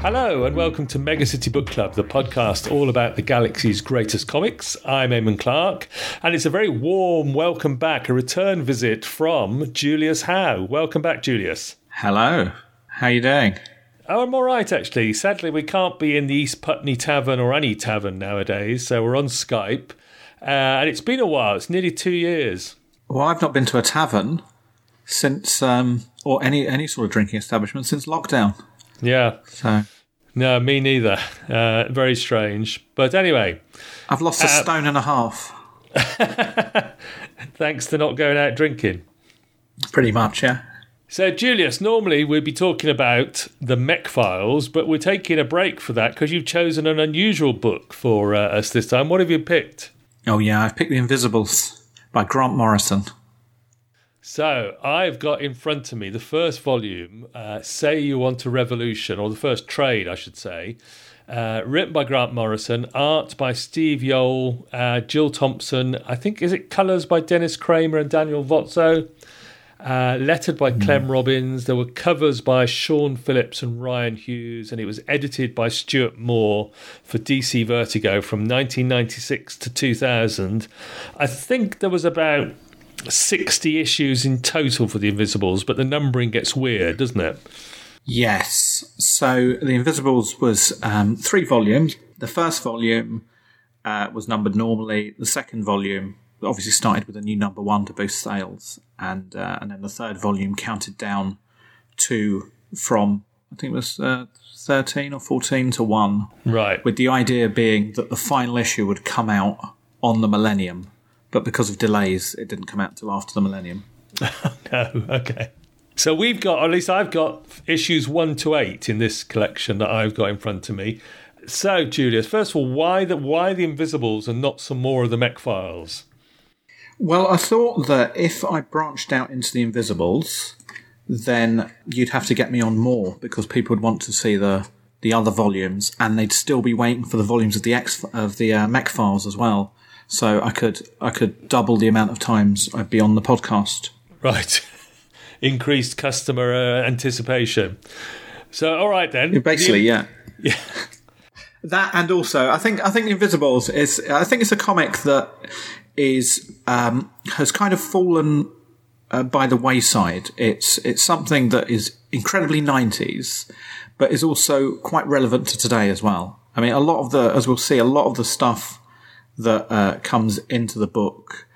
Hello, and welcome to Mega City Book Club, the podcast all about the galaxy's greatest comics. I'm Eamon Clark, and it's a very warm welcome back, a return visit from Julius Howe. Welcome back, Julius. Hello. How are you doing? Oh, I'm all right, actually. Sadly, we can't be in the East Putney Tavern or any tavern nowadays, so we're on Skype. Uh, and it's been a while. It's nearly two years. Well, I've not been to a tavern since, um, or any any sort of drinking establishment since lockdown. Yeah. So No, me neither. Uh, very strange. But anyway, I've lost a Uh, stone and a half. thanks to not going out drinking. Pretty much, yeah. So, Julius, normally we'd be talking about the Mek Files, but we're taking a break for that because you've chosen an unusual book for uh, us this time. What have you picked? Oh yeah, I've picked The Invisibles by Grant Morrison. So, I've got in front of me the first volume, uh, Say You Want a Revolution, or the first trade, I should say, uh, written by Grant Morrison, art by Steve Yeowell, uh, Jill Thompson, I think, is it colours by Dennis Kramer and Daniel Vozzo? Uh, lettered by Clem Robins. There were covers by Sean Phillips and Rian Hughes, and it was edited by Stuart Moore for DC Vertigo from 1996 to 2000. I think there was about 60 issues in total for The Invisibles, but the numbering gets weird, doesn't it? Yes. So The Invisibles was um, three volumes. The first volume uh, was numbered normally. The second volume obviously started with a new number one to boost sales, and uh, and then the third volume counted down to from I think it was uh, thirteen or fourteen to one, Right. with the idea being that the final issue would come out on the millennium, but because of delays, it didn't come out till after the millennium. No, okay. So we've got, or at least I've got issues one to eight in this collection that I've got in front of me. So, Julius, first of all, why the why the Invisibles and not some more of the Mek Files? Well, I thought that if I branched out into the Invisibles, then you'd have to get me on more because people would want to see the the other volumes, and they'd still be waiting for the volumes of the X of the uh, Mek Files as well. So I could I could double the amount of times I'd be on the podcast. Right. Increased customer uh, anticipation. So, all right then. Basically, yeah. Yeah. That and also, I think I think Invisibles is I think it's a comic that is um, has kind of fallen uh, by the wayside. It's it's something that is incredibly nineties, but is also quite relevant to today as well. I mean, a lot of the as we'll see, a lot of the stuff that uh, comes into the book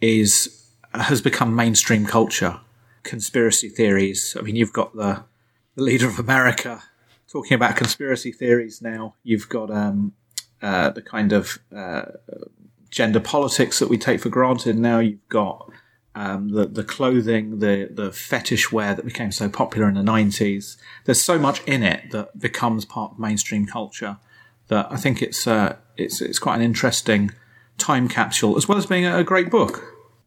is has become mainstream culture. Conspiracy theories. I mean, you've got the the leader of America talking about conspiracy theories now. You've got um, uh, the kind of uh, gender politics that we take for granted now. You've got um, the the clothing, the the fetish wear that became so popular in the nineties. There's so much in it that becomes part of mainstream culture that I think it's uh, it's it's quite an interesting time capsule as well as being a, great book.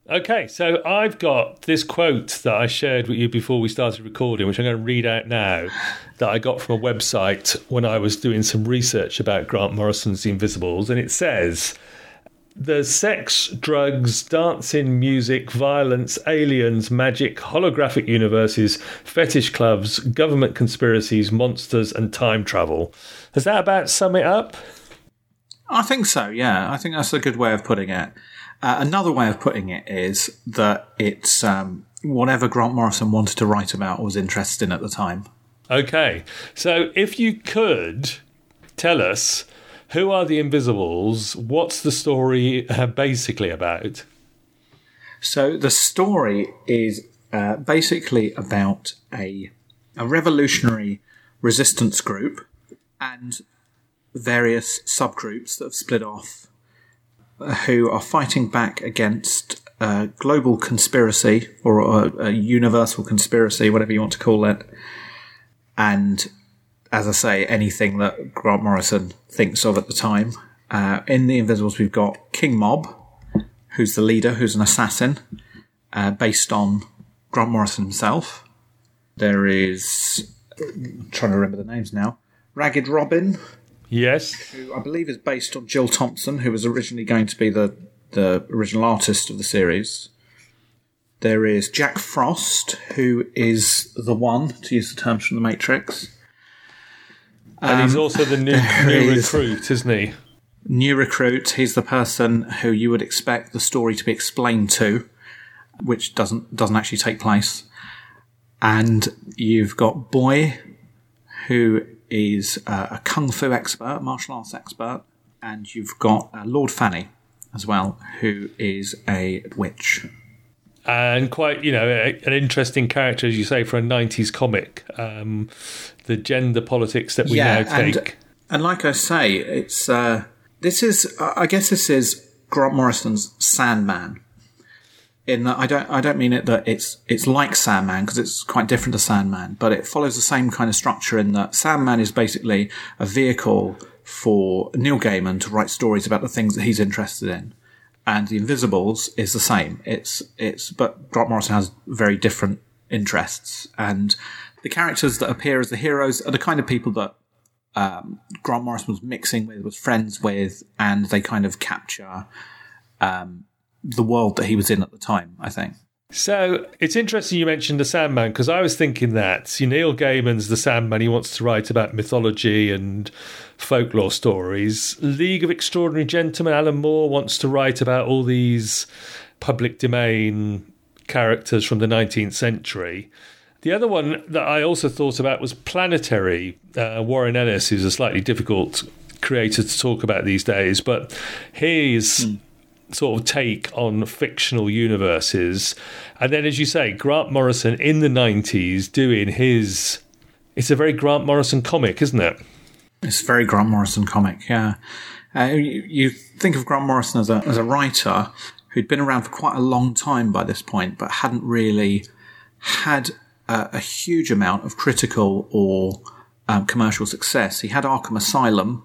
Okay, so I've got this quote that I shared with you before we started recording, which I'm going to read out now, that I got from a website when I was doing some research about Grant Morrison's The Invisibles. And it says The sex, drugs, dancing, music, violence, aliens, magic, holographic universes, fetish clubs, government conspiracies, monsters, and time travel. Does that about sum it up? I think so, yeah. I think that's a good way of putting it. Uh, another way of putting it is that it's um, whatever Grant Morrison wanted to write about was interested in at the time. Okay, so if you could tell us who are the Invisibles, what's the story uh, basically about? So the story is uh, basically about a, a revolutionary resistance group and various subgroups that have split off uh, who are fighting back against a global conspiracy or a, a universal conspiracy, whatever you want to call it. And as I say, anything that Grant Morrison thinks of at the time. Uh, in The Invisibles, we've got King Mob, who's the leader, who's an assassin, uh, based on Grant Morrison himself. There is, I'm trying to remember the names now, Ragged Robin, Yes. Who I believe is based on Jill Thompson, who was originally going to be the, the original artist of the series. There is Jack Frost, who is the one, to use the terms from The Matrix. And he's also the new, new is- recruit, isn't he? New recruit, he's the person who you would expect the story to be explained to, which doesn't doesn't actually take place. And you've got Boy, who is uh, a kung fu expert, martial arts expert, and you've got uh, Lord Fanny as well, who is a witch. And quite you know a, an interesting character as you say for a 90s comic um, the gender politics that we now take and like I say, it's uh, this is I I guess this is Grant Morrison's Sandman. In that I don't I don't mean it that it's it's like Sandman because it's quite different to Sandman, but it follows the same kind of structure in that Sandman is basically a vehicle for Neil Gaiman to write stories about the things that he's interested in. And The Invisibles is the same. It's it's but Grant Morrison has very different interests and the characters that appear as the heroes are the kind of people that um, Grant Morrison was mixing with, was friends with, and they kind of capture um, the world that he was in at the time. I think. So it's interesting you mentioned the sandman because i was thinking that see neil gaiman's the sandman he wants to write about mythology and folklore stories. League of extraordinary gentlemen alan moore wants to write about all these public domain characters from the 19th century. The other one that I also thought about was Planetary. Uh, Warren Ellis is a slightly difficult creator to talk about these days, but his sort of take on fictional universes. And then, as you say, Grant Morrison in the 90s doing his. It's a very Grant Morrison comic, isn't it? It's very Grant Morrison comic, yeah. Uh, you, you think of Grant Morrison as a, as a writer who'd been around for quite a long time by this point, but hadn't really had a, a huge amount of critical or um, commercial success. He had Arkham Asylum,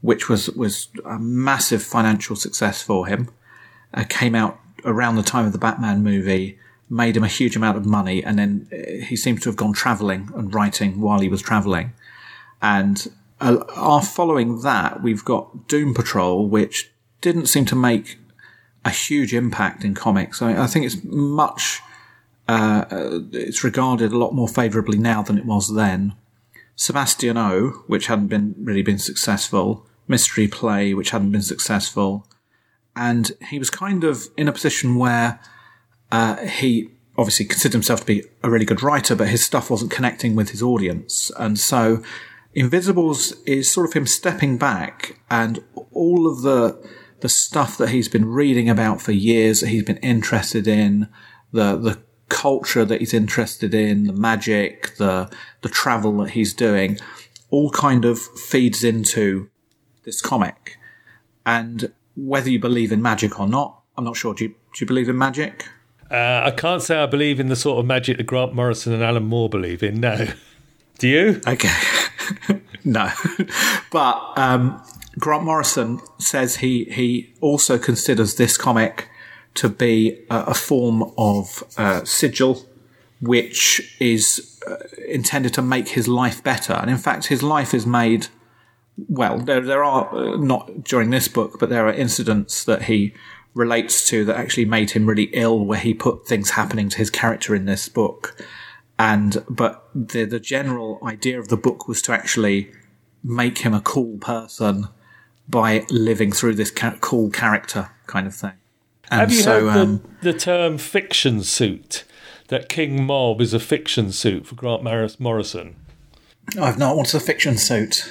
which was, was a massive financial success for him. Uh, came out around the time of the Batman movie, made him a huge amount of money, and then uh, he seems to have gone travelling and writing while he was travelling. And uh, following that, we've got Doom Patrol, which didn't seem to make a huge impact in comics. I, I think it's much, uh, uh, it's regarded a lot more favourably now than it was then. Sebastian O, which hadn't been really been successful. Mystery Play, which hadn't been successful. And he was kind of in a position where uh, he obviously considered himself to be a really good writer, but his stuff wasn't connecting with his audience. And so Invisibles is sort of him stepping back and all of the, the stuff that he's been reading about for years, that he's been interested in, the, the culture that he's interested in, the magic, the, the travel that he's doing, all kind of feeds into this comic. And whether you believe in magic or not, I'm not sure. Do you, do you believe in magic? Uh, I can't say I believe in the sort of magic that Grant Morrison and Alan Moore believe in. No. Do you? Okay. no. but um, Grant Morrison says he, he also considers this comic to be a, a form of uh, sigil, which is uh, intended to make his life better. And in fact, his life is made. Well, there, there are uh, not during this book, but there are incidents that he relates to that actually made him really ill, where he put things happening to his character in this book. And but the the general idea of the book was to actually make him a cool person by living through this ca- cool character kind of thing. And Have you so, heard the, um, the term fiction suit? That King Mob is a fiction suit for Grant Morris- Morrison. I've not. What's a fiction suit?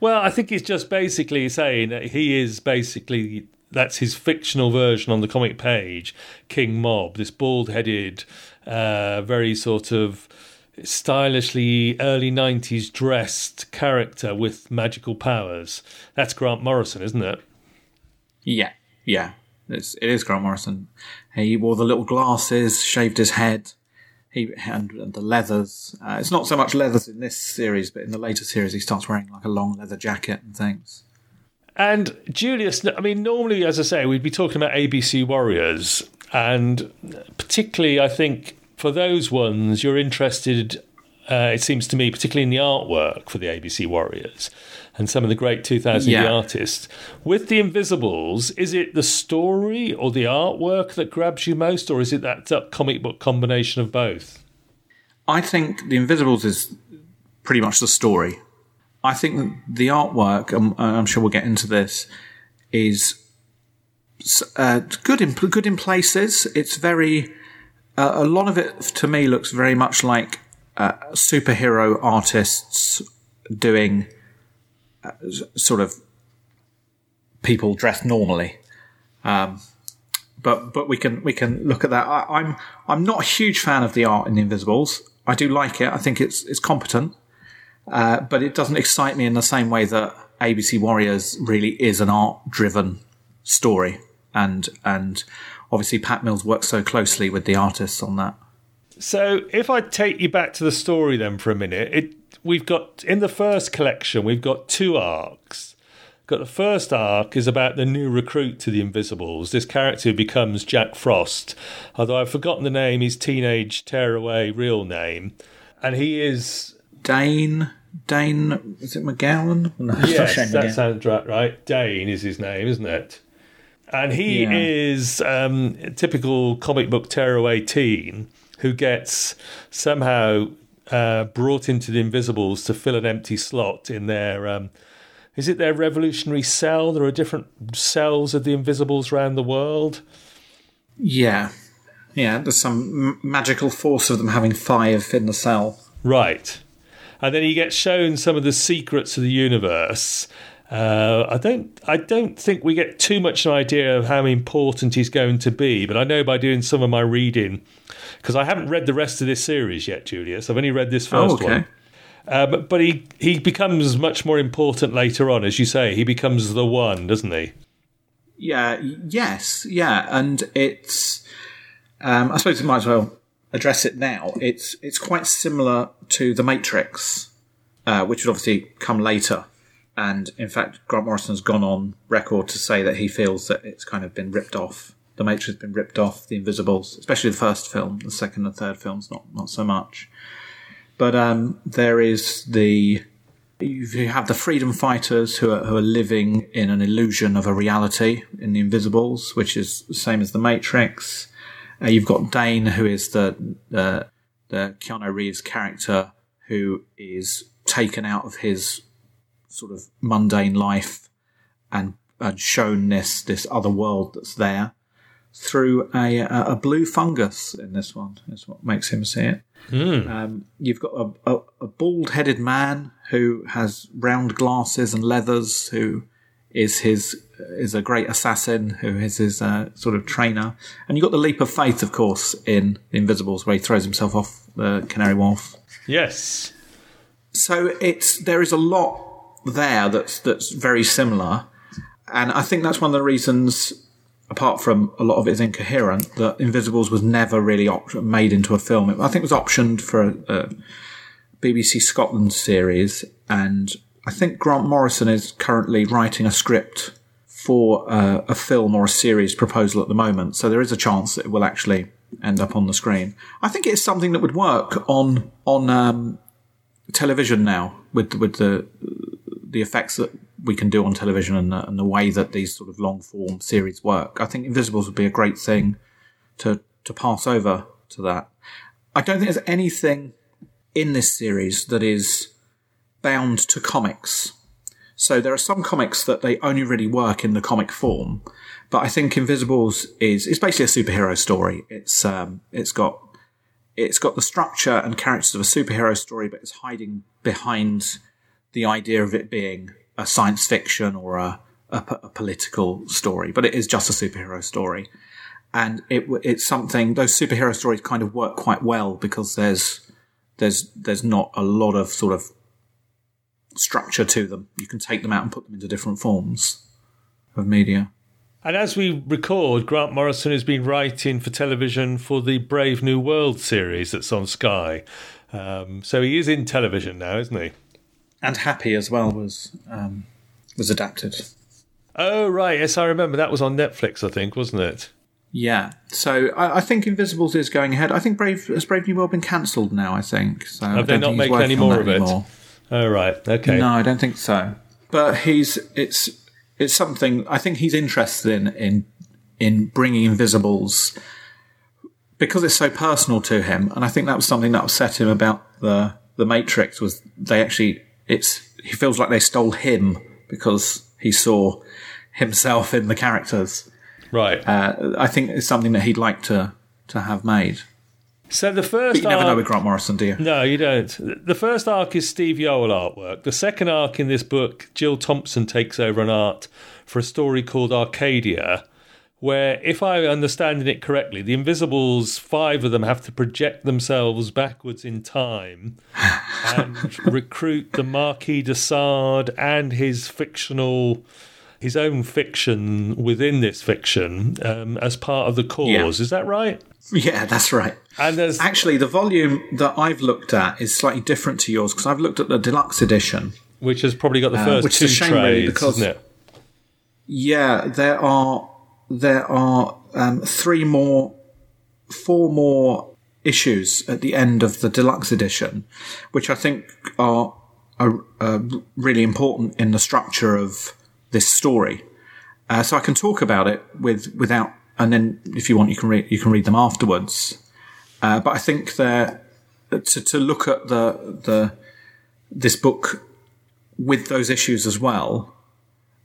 Well, I think it's just basically saying that he is basically that's his fictional version on the comic page, King Mob, this bald-headed, uh, very sort of stylishly early '90s dressed character with magical powers. That's Grant Morrison, isn't it? Yeah, yeah. It's, it is Grant Morrison. He wore the little glasses, shaved his head. He and, and the leathers. Uh, it's not so much leathers in this series, but in the later series, he starts wearing like a long leather jacket and things. And Julius, I mean, normally, as I say, we'd be talking about ABC Warriors, and particularly, I think for those ones, you're interested. Uh, it seems to me, particularly in the artwork for the ABC Warriors. And some of the great 2000 Yeah. artists. With the Invisibles, is it the story or the artwork that grabs you most, or is it that uh, comic book combination of both? I think The Invisibles is pretty much the story. I think the artwork, and I'm sure we'll get into this, is uh, good in good in places. It's very uh, a lot of it to me looks very much like uh, superhero artists doing uh, sort of people dressed normally. Um, but but we can we can look at that. I, I'm I'm not a huge fan of the art in Invisibles. I do like it. I think it's it's competent, uh, but it doesn't excite me in the same way that ABC Warriors really is an art driven story. And and obviously Pat Mills works so closely with the artists on that. So, if I take you back to the story then for a minute, it we've got in the first collection we've got two arcs. Got the first arc is about the new recruit to the Invisibles. This character becomes Jack Frost, although I've forgotten the name, his teenage tearaway real name, and he is Dane Dane is it McGowan? No, yes, that sounds right. Right, Dane is his name, isn't it? And he Yeah. is um, a typical comic book tearaway teen who gets somehow uh, brought into the Invisibles to fill an empty slot in their. Um, is it their revolutionary cell? There are different cells of the Invisibles around the world. Yeah, yeah. There's some m- magical force of them having five in the cell. Right. And then he gets shown some of the secrets of the universe. Uh, I don't. I don't think we get too much an idea of how important he's going to be, but I know by doing some of my reading, because I haven't read the rest of this series yet, Julius. I've only read this first Oh, okay. one. Uh, but, but he he becomes much more important later on, as you say. He becomes the one, doesn't he? Yeah, yes, yeah, and it's. Um, I suppose we might as well address it now. It's it's quite similar to the Matrix, uh, which would obviously come later. And in fact, Grant Morrison has gone on record to say that he feels that it's kind of been ripped off. The Matrix has been ripped off. The Invisibles, especially the first film, the second and third films, not not so much. But um, there is the you have the freedom fighters who are, who are living in an illusion of a reality in the Invisibles, which is the same as the Matrix. Uh, you've got Dane, who is the, the the Keanu Reeves character who is taken out of his sort of mundane life and and shown this this other world that's there through a a, a blue fungus in this one is what makes him see it. Um, you've got a, a, a bald headed man who has round glasses and leathers, who is his is a great assassin, who is his uh, sort of trainer, and you've got the leap of faith, of course, in The Invisibles, where he throws himself off the Canary Wharf. Yes. So it's there is a lot there that's that's very similar, and I think that's one of the reasons. Apart from a lot of it is incoherent, that Invisibles was never really op- made into a film. I think it was optioned for a, a BBC Scotland series, and I think Grant Morrison is currently writing a script for uh, a film or a series proposal at the moment. So there is a chance that it will actually end up on the screen. I think it's something that would work on on um, television now with with the the effects that we can do on television and the, and the way that these sort of long form series work. I think Invisibles would be a great thing to to pass over to that. I don't think there's anything in this series that is bound to comics. So there are some comics that they only really work in the comic form, but I think Invisibles is it's basically a superhero story. It's um, it's got it's got the structure and characters of a superhero story, but it's hiding behind the idea of it being a science fiction or a, a, a political story. But it is just a superhero story, and it it's something those superhero stories kind of work quite well because there's there's there's not a lot of sort of structure to them. You can take them out and put them into different forms of media. And as we record, Grant Morrison has been writing for television for the Brave New World series that's on Sky. Um, so he is in television now, isn't he? And Happy as well was um, was adapted. Oh, right. Yes, I remember. That was on Netflix, I think, wasn't it? Yeah, so I, I think Invisibles is going ahead. I think Brave has Brave New World been cancelled now. I think so. Have they not making any more of it? anymore. Oh, right. Okay. No, I don't think so. but he's it's it's something I think he's interested in in in bringing Invisibles because it's so personal to him, and I think that was something that upset him about the the Matrix was they actually it's he feels like they stole him because he saw himself in the characters. Right. Uh, I think it's something that he'd like to to have made. So the first But you never arc, know with Grant Morrison, do you? No, you don't. The first arc is Steve Yeowell artwork. The second arc in this book, Jill Thompson takes over an art for a story called Arcadia, where, if I understand it correctly, the Invisibles, five of them, have to project themselves backwards in time and recruit the Marquis de Sade and his fictional. His own fiction within this fiction um, as part of the cause. Yeah. Is that right? Yeah, that's right. And there's Actually, the volume that I've looked at is slightly different to yours because I've looked at the deluxe edition. which has probably got the first Uh, which is a shame, really, because- isn't it? Yeah, there are there are um, three more, four more issues at the end of the deluxe edition, which I think are are, are really important in the structure of this story. Uh, so I can talk about it with without, and then if you want, you can read you can read them afterwards. Uh, but I think that to to look at the the this book with those issues as well.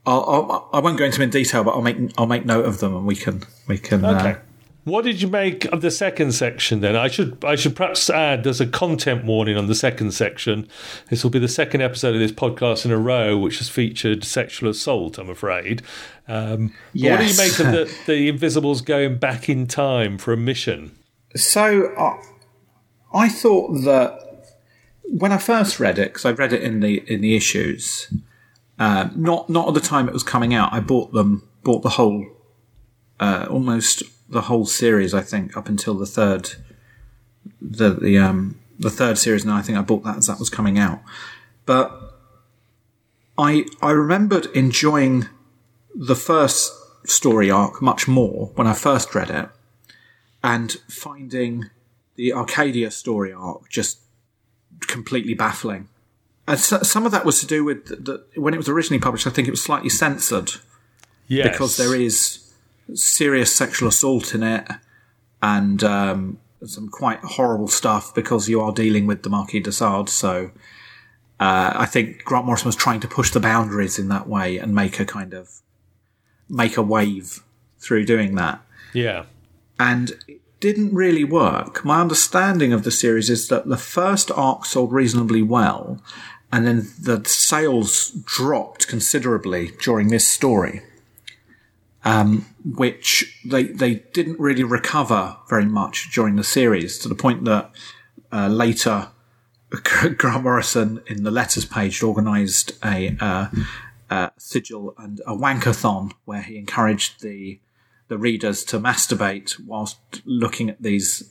I'll, I'll, I won't go into them in detail, but I'll make I'll make note of them, and we can we can. Okay. Uh, What did you make of the second section then? I should I should perhaps add there's a content warning on the second section. This will be the second episode of this podcast in a row which has featured sexual assault, I'm afraid. Um, but What do you make of the, the Invisibles going back in time for a mission? so uh, I thought that when I first read it, because I read it in the in the issues, uh, not not at the time it was coming out. I bought them, bought the whole, uh, almost the whole series. I think up until the third, the the um the third series. Now I think I bought that as that was coming out, but I I remembered enjoying the first story arc much more when I first read it, and finding the Arcadia story arc just completely baffling. And so, some of that was to do with the, the, when it was originally published. I think it was slightly censored Yes. because there is serious sexual assault in it and um, some quite horrible stuff because you are dealing with the Marquis de Sade. So uh, I think Grant Morrison was trying to push the boundaries in that way and make a kind of make a wave through doing that. Yeah. And didn't really work. My understanding of the series is that the first arc sold reasonably well, and then the sales dropped considerably during this story um, which they they didn't really recover very much during the series to the point that uh, later Grant Morrison in the letters page organised a uh, uh, sigil and a wankathon where he encouraged the the readers to masturbate whilst looking at these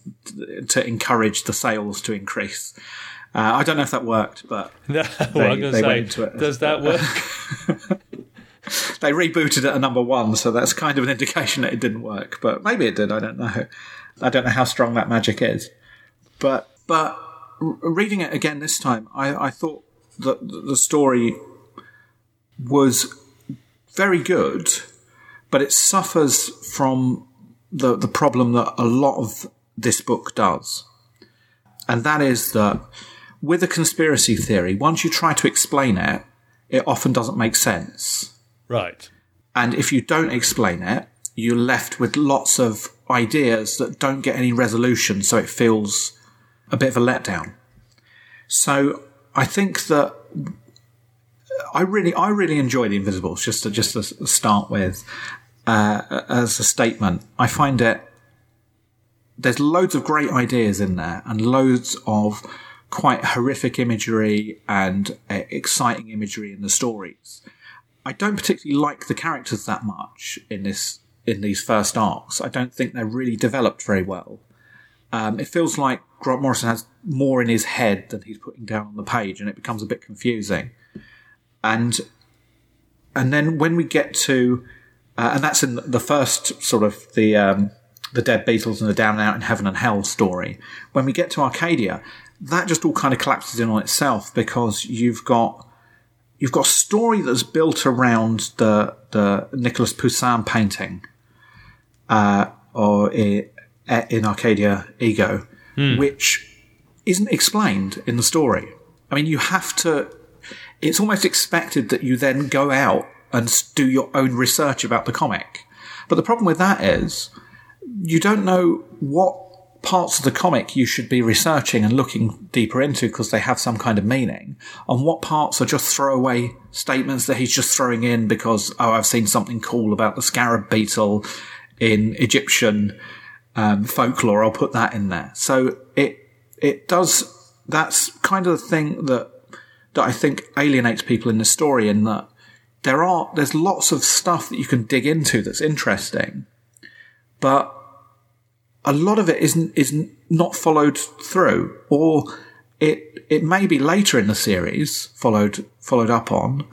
to encourage the sales to increase. Uh, I don't know if that worked, but No, They- I'm they to went into it. does that work? they rebooted it at number one, so that's kind of an indication that it didn't work. But maybe it did. I don't know. I don't know how strong that magic is. But but reading it again this time, I, I thought that the story was very good, but it suffers from the the problem that a lot of this book does, and that is that with a conspiracy theory, once you try to explain it, it often doesn't make sense. right. And if you don't explain it, you're left with lots of ideas that don't get any resolution, so it feels a bit of a letdown. So I think that I really, I really enjoy the Invisibles. Just to just to start with, uh, as a statement, I find it. There's loads of great ideas in there, and loads of quite horrific imagery and uh, exciting imagery in the stories. I don't particularly like the characters that much in this in these first arcs. I don't think they're really developed very well. Um, it feels like Grant Morrison has more in his head than he's putting down on the page, and it becomes a bit confusing. And and then when we get to uh, and that's in the first sort of the um, the dead Beatles and the down and out in heaven and hell story. When we get to Arcadia, that just all kind of collapses in on itself because you've got you've got a story that's built around the the Nicholas Poussin painting, uh, or in, in Arcadia Ego, which isn't explained in the story. I mean, you have to. It's almost expected that you then go out and do your own research about the comic. But the problem with that is you don't know what parts of the comic you should be researching and looking deeper into because they have some kind of meaning, and what parts are just throwaway statements that he's just throwing in because, oh, I've seen something cool about the scarab beetle in Egyptian um, folklore. I'll put that in there. So it it does. That's kind of the thing that that I think alienates people in the story. In that there are there's lots of stuff that you can dig into that's interesting, but a lot of it isn't is not followed through, or it it may be later in the series followed followed up on,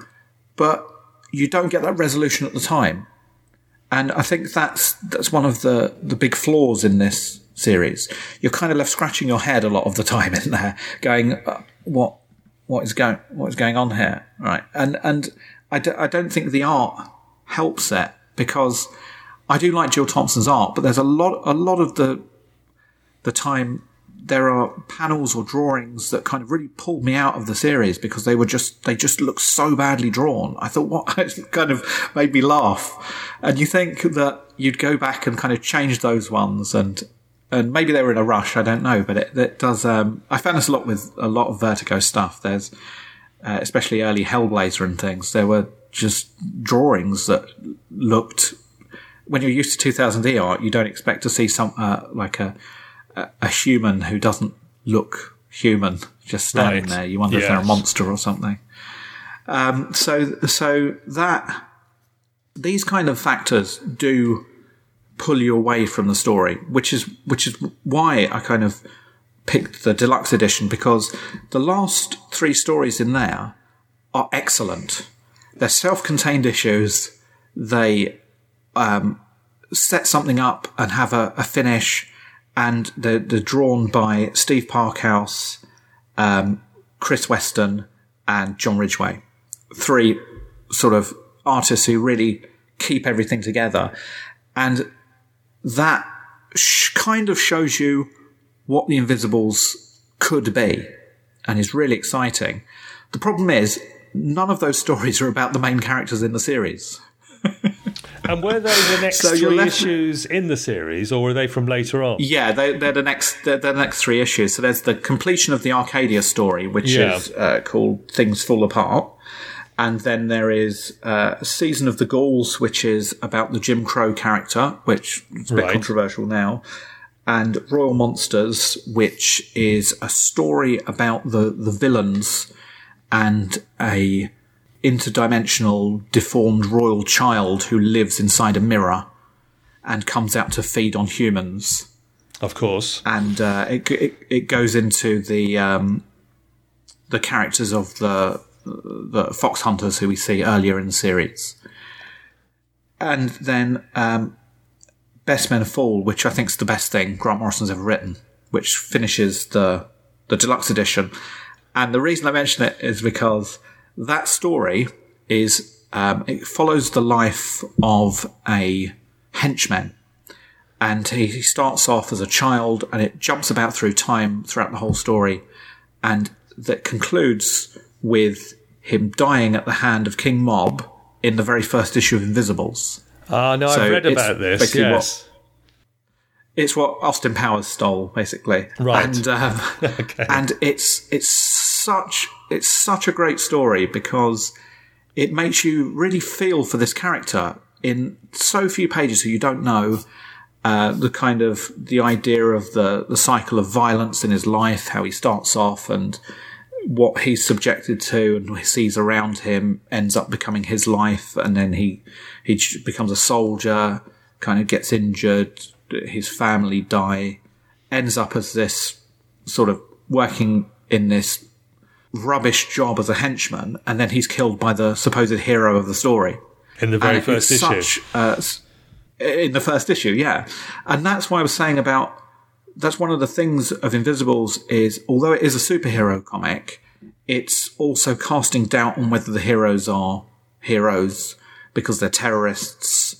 but you don't get that resolution at the time. And I think that's that's one of the the big flaws in this series. You're kind of left scratching your head a lot of the time in there, going, uh, "What what is going what is going on here?" Right? And and I, d- I don't think the art helps it because I do like Jill Thompson's art, but there's a lot a lot of the the time there are panels or drawings that kind of really pulled me out of the series because they were just they just look so badly drawn. I thought what kind of made me laugh. And you think that you'd go back and kind of change those ones and and maybe they were in a rush, I don't know, but it, it does um I found this a lot with a lot of Vertigo stuff. There's uh, especially early Hellblazer and things, there were just drawings that looked when you're used to 2000 AD art, you don't expect to see some uh, like a a- a human who doesn't look human just standing Right. there. You wonder if they're a monster or something. Um, so so that these kind of factors do pull you away from the story, which is which is why I kind of picked the deluxe edition because the last three stories in there are excellent. They're self-contained issues. They um, set something up and have a, a finish, and they're, they're drawn by Steve Parkhouse, um, Chris Weston, and John Ridgway. Three sort of artists who really keep everything together, and that sh- kind of shows you what the Invisibles could be, and is really exciting. The problem is, none of those stories are about the main characters in the series. And were they the next So three issues in the series, or were they from later on? Yeah, they, they're the next. They're, they're the next three issues. So there's the completion of the Arcadia story, which Yeah. is uh, called "Things Fall Apart," and then there is uh, "Season of the Ghouls," which is about the Jim Crow character, which is a bit Right. controversial now, and "Royal Monsters," which is a story about the the villains and a interdimensional deformed royal child who lives inside a mirror and comes out to feed on humans Of course. and uh, it, it it goes into the um, the characters of the the fox hunters who we see earlier in the series, and then um, Best Men of Fall, which I think is the best thing Grant Morrison's ever written, which finishes the the deluxe edition. And the reason I mention it is because that story is um, it follows the life of a henchman and he, he starts off as a child and it jumps about through time throughout the whole story and that concludes with him dying at the hand of King Mob in the very first issue of Invisibles. Ah, no, So I've read about this. basically what- Yes. It's what Austin Powers stole, basically. Right. And um, and it's it's such it's such a great story because it makes you really feel for this character in so few pages who you don't know uh, the kind of the idea of the the cycle of violence in his life, how he starts off and what he's subjected to and what he sees around him ends up becoming his life, and then he he becomes a soldier, kind of gets injured, his family die, ends up as this sort of working in this rubbish job as a henchman, and then he's killed by the supposed hero of the story. In the very first issue. Such, uh, in the first issue, yeah, and that's why I was saying about that's one of the things of Invisibles is although it is a superhero comic, it's also casting doubt on whether the heroes are heroes because they're terrorists.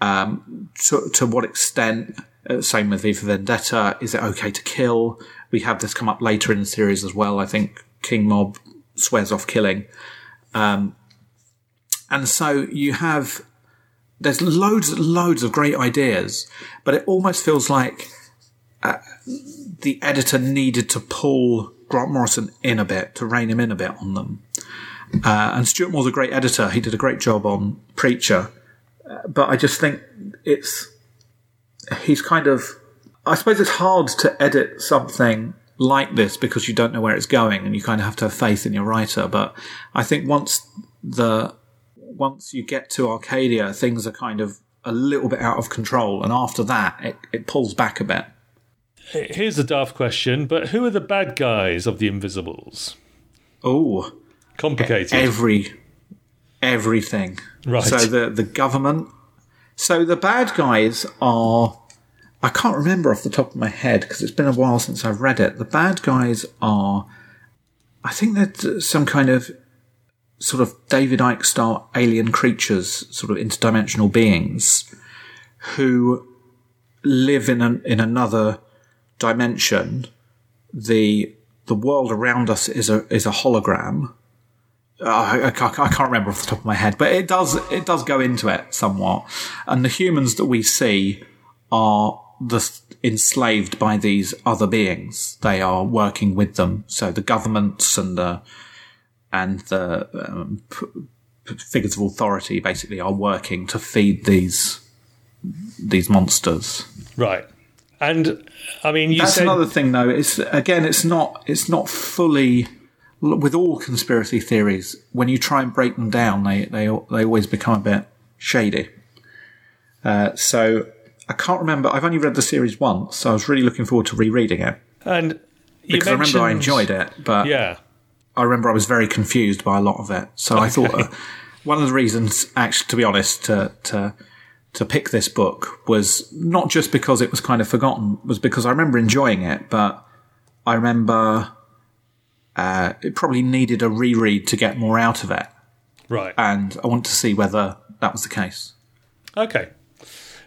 Um, to, to what extent? Uh, same with V for Vendetta. Is it okay to kill? We have this come up later in the series as well. I think King Mob swears off killing. Um, and so you have, there's loads, loads of great ideas, but it almost feels like uh, the editor needed to pull Grant Morrison in a bit, to rein him in a bit on them. Uh, and Stuart Moore's a great editor. He did a great job on Preacher. Uh, but I just think it's, he's kind of, I suppose it's hard to edit something like this because you don't know where it's going and you kind of have to have faith in your writer. But I think once the, once you get to Arcadia, things are kind of a little bit out of control. And after that, it, it pulls back a bit. Here's a daft question, but who are the bad guys of the Invisibles? Oh, complicated. Every everything. Right. So the the government. So the bad guys are. I can't remember off the top of my head because it's been a while since I've read it. The bad guys are. I think they're some kind of sort of David Icke style alien creatures, sort of interdimensional beings who live in an, in another dimension, the the world around us is a is a hologram. Uh, I, I, can't remember off the top of my head, but it does it does go into it somewhat. And the humans that we see are the enslaved by these other beings. They are working with them. So the governments and the and the um, p- figures of authority basically are working to feed these these monsters. Right. And I mean, that's said- another thing, though. It's again, it's not it's not fully with all conspiracy theories. When you try and break them down, they they they always become a bit shady. Uh, so I can't remember. I've only read the series once, so I was really looking forward to rereading it. And because I remember I enjoyed it, but yeah, I remember I was very confused by a lot of it. So okay. I thought uh, one of the reasons, actually, to be honest, to to to pick this book was not just because it was kind of forgotten, was because I remember enjoying it, but I remember uh, it probably needed a reread to get more out of it. Right. And I want to see whether that was the case. Okay.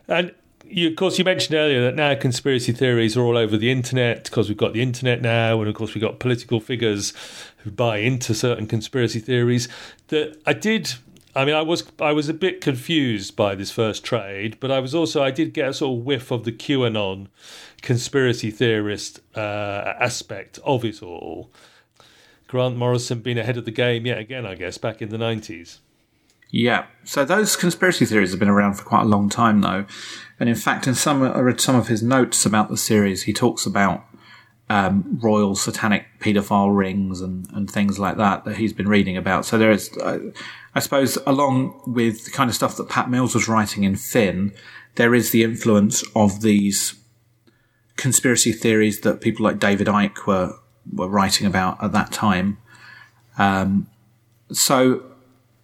And you, of course, you mentioned earlier that now conspiracy theories are all over the internet because we've got the internet now, and of course we've got political figures who buy into certain conspiracy theories. That I did I mean, I was I was a bit confused by this first trade, but I was also I did get a sort of whiff of the QAnon conspiracy theorist uh, aspect of it all. Grant Morrison being ahead of the game yet again, I guess, back in the nineties. Yeah, so those conspiracy theories have been around for quite a long time, though, and in fact, in some I read some of his notes about the series, he talks about um, royal satanic paedophile rings and, and things like that that he's been reading about. So there is. Uh, I suppose along with the kind of stuff that Pat Mills was writing in Finn, there is the influence of these conspiracy theories that people like David Icke were were writing about at that time. Um, so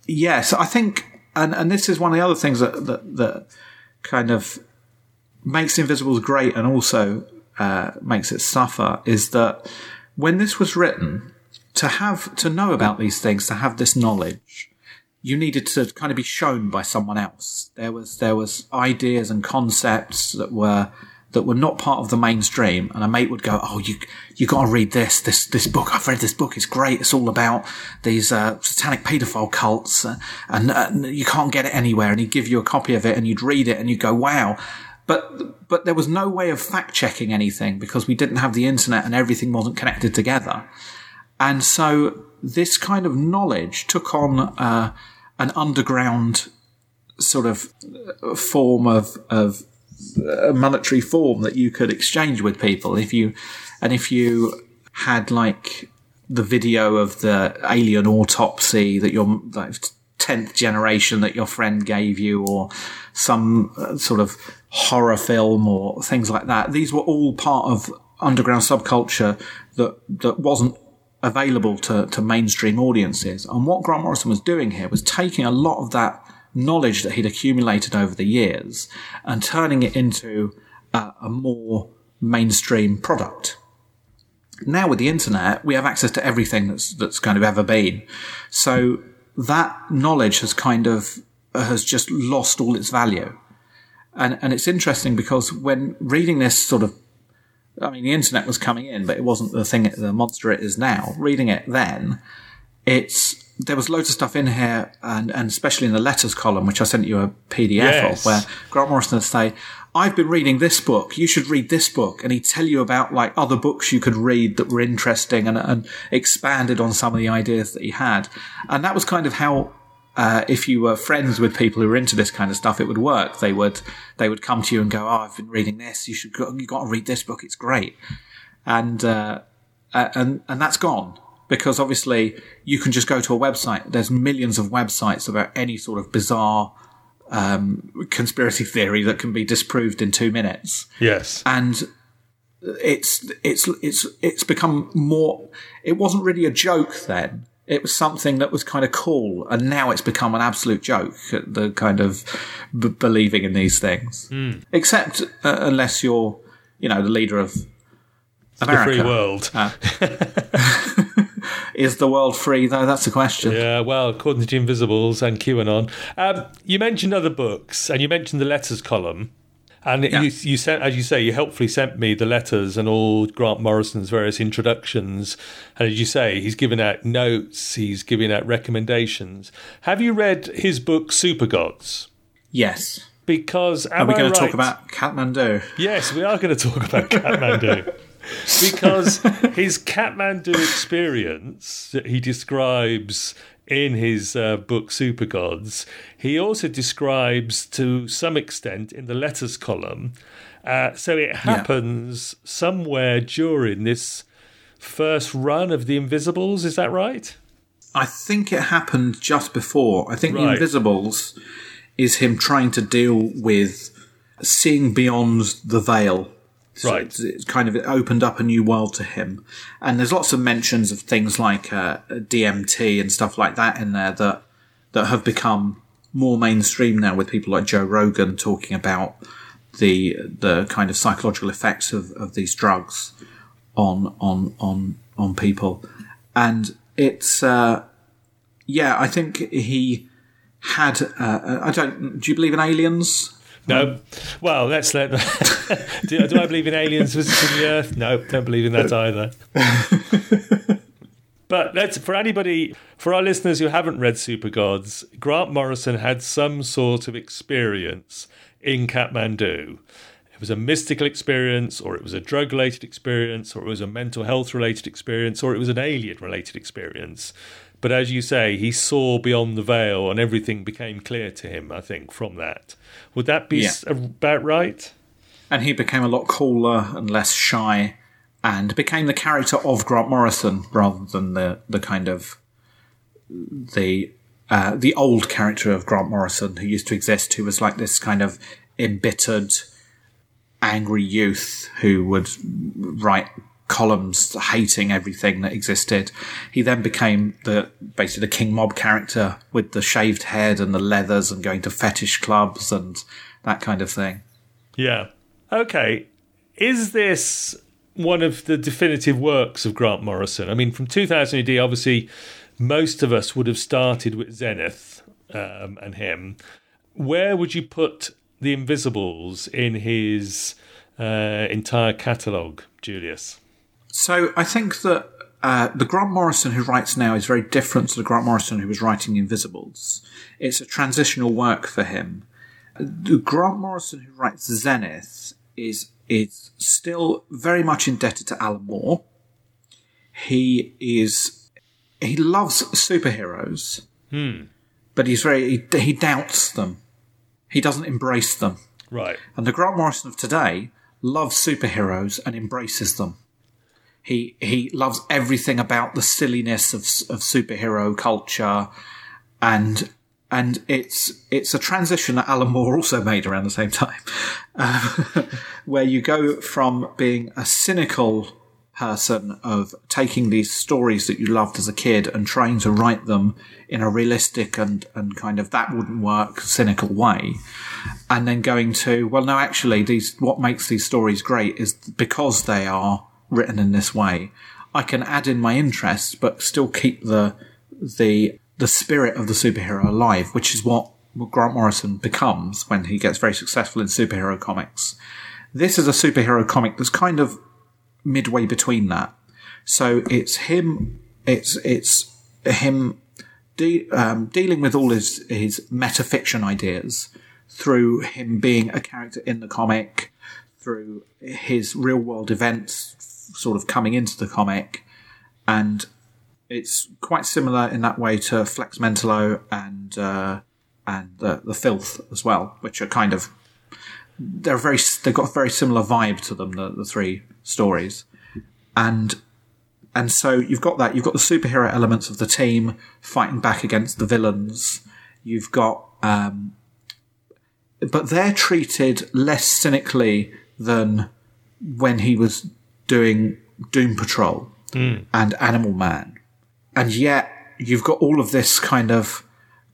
yes, I think, and and this is one of the other things that that, that kind of makes Invisibles great and also uh, makes it suffer is that when this was written, to have to know about these things, to have this knowledge, you needed to kind of be shown by someone else. There was there was ideas and concepts that were that were not part of the mainstream, and a mate would go, "Oh, you you got to read this this this book. I've read this book. It's great. It's all about these uh, satanic paedophile cults, uh, and, uh, you can't get it anywhere." And he'd give you a copy of it, and you'd read it, and you'd go, "Wow." But but there was no way of fact checking anything because we didn't have the internet and everything wasn't connected together, and so this kind of knowledge took on uh, an underground sort of form of of monetary form that you could exchange with people. If you and if you had like the video of the alien autopsy that your like, 10th generation that your friend gave you or some uh, sort of horror film or things like that these were all part of underground subculture that that wasn't available to, to mainstream audiences. And what Grant Morrison was doing here was taking a lot of that knowledge that he'd accumulated over the years and turning it into a, a more mainstream product. now with the internet, we have access to everything that's that's kind of ever been. So that knowledge has kind of has just lost all its value. And and it's interesting because when reading this sort of I mean the internet was coming in, but it wasn't the thing the monster it is now. Reading it then, it's there was loads of stuff in here, and, and especially in the letters column, which I sent you a PDF Yes. of, where Grant Morrison would say, I've been reading this book, you should read this book. And he'd tell you about like other books you could read that were interesting and, and expanded on some of the ideas that he had. And that was kind of how, uh, if you were friends with people who were into this kind of stuff, it would work. They would, they would come to you and go, Oh, I've been reading this. You should go, you got to read this book. It's great. And, uh, uh, and, and that's gone because obviously you can just go to a website. There's millions of websites about any sort of bizarre um, conspiracy theory that can be disproved in two minutes, Yes. and it's it's it's it's become more. It wasn't really a joke then. It was something that was kind of cool, and now it's become an absolute joke. The kind of b- believing in these things, except uh, unless you're, you know, the leader of The free world. Is the world free though? That's the question. Yeah, well, according to the Invisibles and QAnon. Um, you mentioned other books, and you mentioned the letters column. And Yeah. you, you sent, as you say, you helpfully sent me the letters and all Grant Morrison's various introductions. And as you say, he's given out notes, he's giving out recommendations. Have you read his book Super Gods? Yes. Because Are we going to talk about Kathmandu? Yes, we are going to talk about Kathmandu. because his Kathmandu experience that he describes in his uh, book Super Gods, he also describes to some extent in the letters column. Uh, so it happens somewhere during this first run of the Invisibles, is that right? I think it happened just before. I think Right. The Invisibles is him trying to deal with seeing beyond the veil. So Right. It's, it's kind of it opened up a new world to him. And there's lots of mentions of things like uh, DMT and stuff like that in there that that have become more mainstream now with people like Joe Rogan talking about the the kind of psychological effects of, of these drugs on on on on people. And it's uh, yeah, I think he had. Uh, I don't. Do you believe in aliens? No. Well, let's let. do, do I believe in aliens visiting the Earth? No, don't believe in that either. but let's for anybody, for our listeners who haven't read Super Gods, Grant Morrison had some sort of experience in Kathmandu. It was a mystical experience, or it was a drug related experience, or it was a mental health related experience, or it was an alien related experience. But as you say, he saw beyond the veil and everything became clear to him, I think, from that. Would that be Yeah. about right? And he became a lot cooler and less shy, and became the character of Grant Morrison rather than the the kind of the uh, the old character of Grant Morrison who used to exist, who was like this kind of embittered, angry youth who would write columns hating everything that existed. He then became the basically the King Mob character with the shaved head and the leathers and going to fetish clubs and that kind of thing. Yeah. Okay. Is this one of the definitive works of Grant Morrison? I mean, from 2000 AD, obviously, most of us would have started with Zenith um, and him. Where would you put The Invisibles in his uh, entire catalogue, Julius? So I think that uh, the Grant Morrison who writes now is very different to the Grant Morrison who was writing Invisibles. It's a transitional work for him. The Grant Morrison who writes Zenith is is still very much indebted to Alan Moore. He is he loves superheroes, but he's very he, he doubts them. He doesn't embrace them. Right. And the Grant Morrison of today loves superheroes and embraces them. He he loves everything about the silliness of of superhero culture, and and it's it's a transition that Alan Moore also made around the same time, um, where you go from being a cynical person of taking these stories that you loved as a kid and trying to write them in a realistic and, and kind of that wouldn't work cynical way and then going to well no actually these what makes these stories great is because they are written in this way I can add in my interests, but still keep the the the spirit of the superhero alive, which is what Grant Morrison becomes when he gets very successful in superhero comics. This is a superhero comic that's kind of midway between that. So it's him, it's it's him de- um, dealing with all his his metafiction ideas through him being a character in the comic, through his real world events sort of coming into the comic, and it's quite similar in that way to Flex Mentallo and uh, and the, the Filth as well, which are kind of they're very they've got a very similar vibe to them. The, the three stories, and and so you've got that. You've got the superhero elements of the team fighting back against the villains. You've got, um, but they're treated less cynically than when he was doing Doom Patrol Hmm. and Animal Man, and yet you've got all of this kind of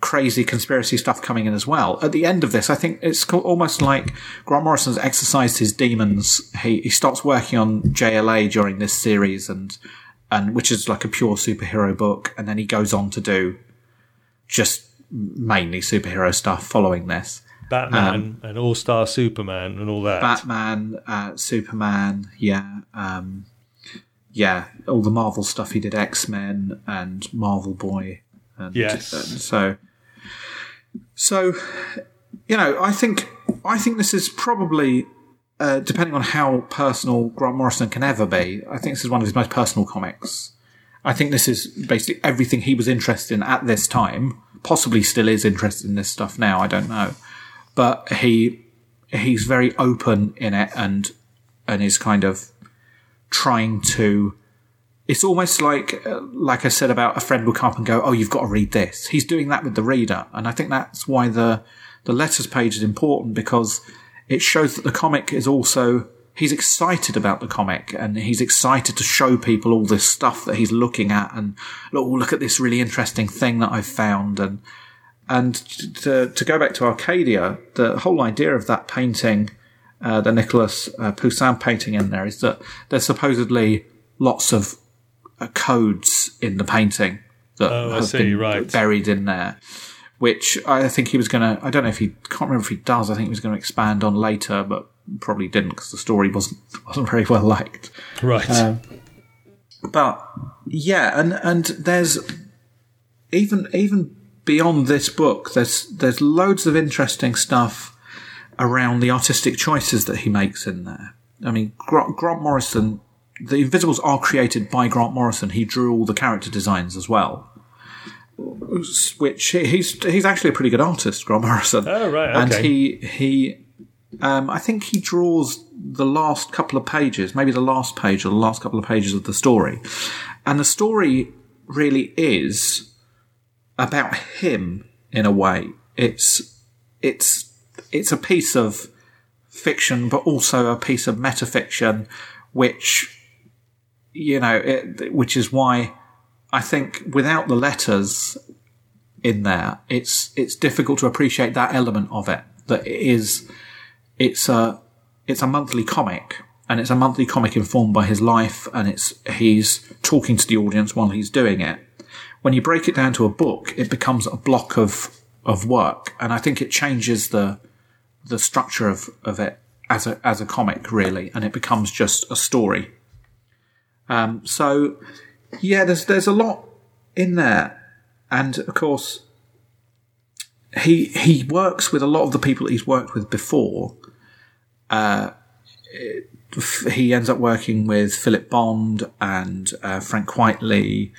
crazy conspiracy stuff coming in as well. At the end of this, I think it's almost like Grant Morrison's exercised his demons. He he starts working on JLA during this series, and and which is like a pure superhero book, and then he goes on to do just mainly superhero stuff following this. Batman and All Star Superman and all that. Batman, uh, Superman, yeah, um, yeah, all the Marvel stuff he did, X Men and Marvel Boy, and, Yes. and so, so, you know, I think I think this is probably. Uh, depending on how personal Grant Morrison can ever be, I think this is one of his most personal comics. I think this is basically everything he was interested in at this time. Possibly still is interested in this stuff now. I don't know, but he he's very open in it and and is kind of trying to it's almost like uh, like I said about a friend will come up and go, "Oh, you've got to read this." He's doing that with the reader, and I think that's why the the letters page is important because it shows that the comic is also he's excited about the comic and he's excited to show people all this stuff that he's looking at and look, look at this really interesting thing that I've found and and to to go back to Arcadia, the whole idea of that painting, uh, the Nicholas uh, Poussin painting in there, is that there's supposedly lots of uh, codes in the painting that Oh, I have see, been right. buried in there, which I think he was going to. I don't know if he can't remember if he does. I think he was going to expand on later, but probably didn't because the story wasn't wasn't very well liked. right. Um, But yeah, and and there's even even beyond this book, there's there's loads of interesting stuff around the artistic choices that he makes in there. I mean, Grant, Grant Morrison, the Invisibles are created by Grant Morrison. He drew all the character designs as well. Which he- he's he's actually a pretty good artist, Grant Morrison. Oh, right, okay. And he he um, I think he draws the last couple of pages, maybe the last page or the last couple of pages of the story. And the story really is about him in a way. It's, it's, it's a piece of fiction, but also a piece of metafiction, which, you know, it, which is why I think without the letters in there, it's, it's difficult to appreciate that element of it. That it is, it's a it's a monthly comic and it's a monthly comic informed by his life and it's he's talking to the audience while he's doing it when you break it down to a book it becomes a block of of work. And i think it changes the the structure of of it as a as a comic really and it becomes just a story. Um so yeah there's there's a lot in there. And of course he he works with a lot of the people he's worked with before. Uh, it- he ends up working with Philip Bond and uh, Frank Quitely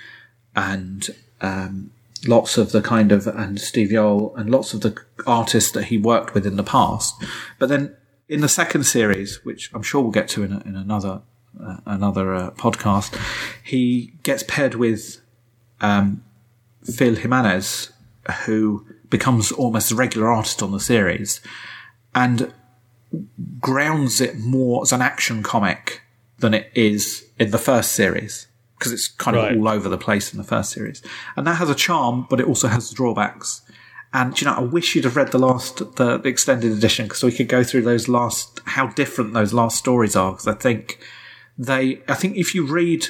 and um, lots of the kind of and Steve Yeowell and lots of the artists that he worked with in the past. But then in the second series, which I'm sure we'll get to in, a, in another uh, another uh, podcast, he gets paired with um, Phil Jimenez, who becomes almost a regular artist on the series and grounds it more as an action comic than it is in the first series because it's kind Right. of all over the place in the first series. And that has a charm, but it also has the drawbacks. And you know, I wish you'd have read the last, the, the extended edition because we could go through those last, how different those last stories are. Because I think they, I think if you read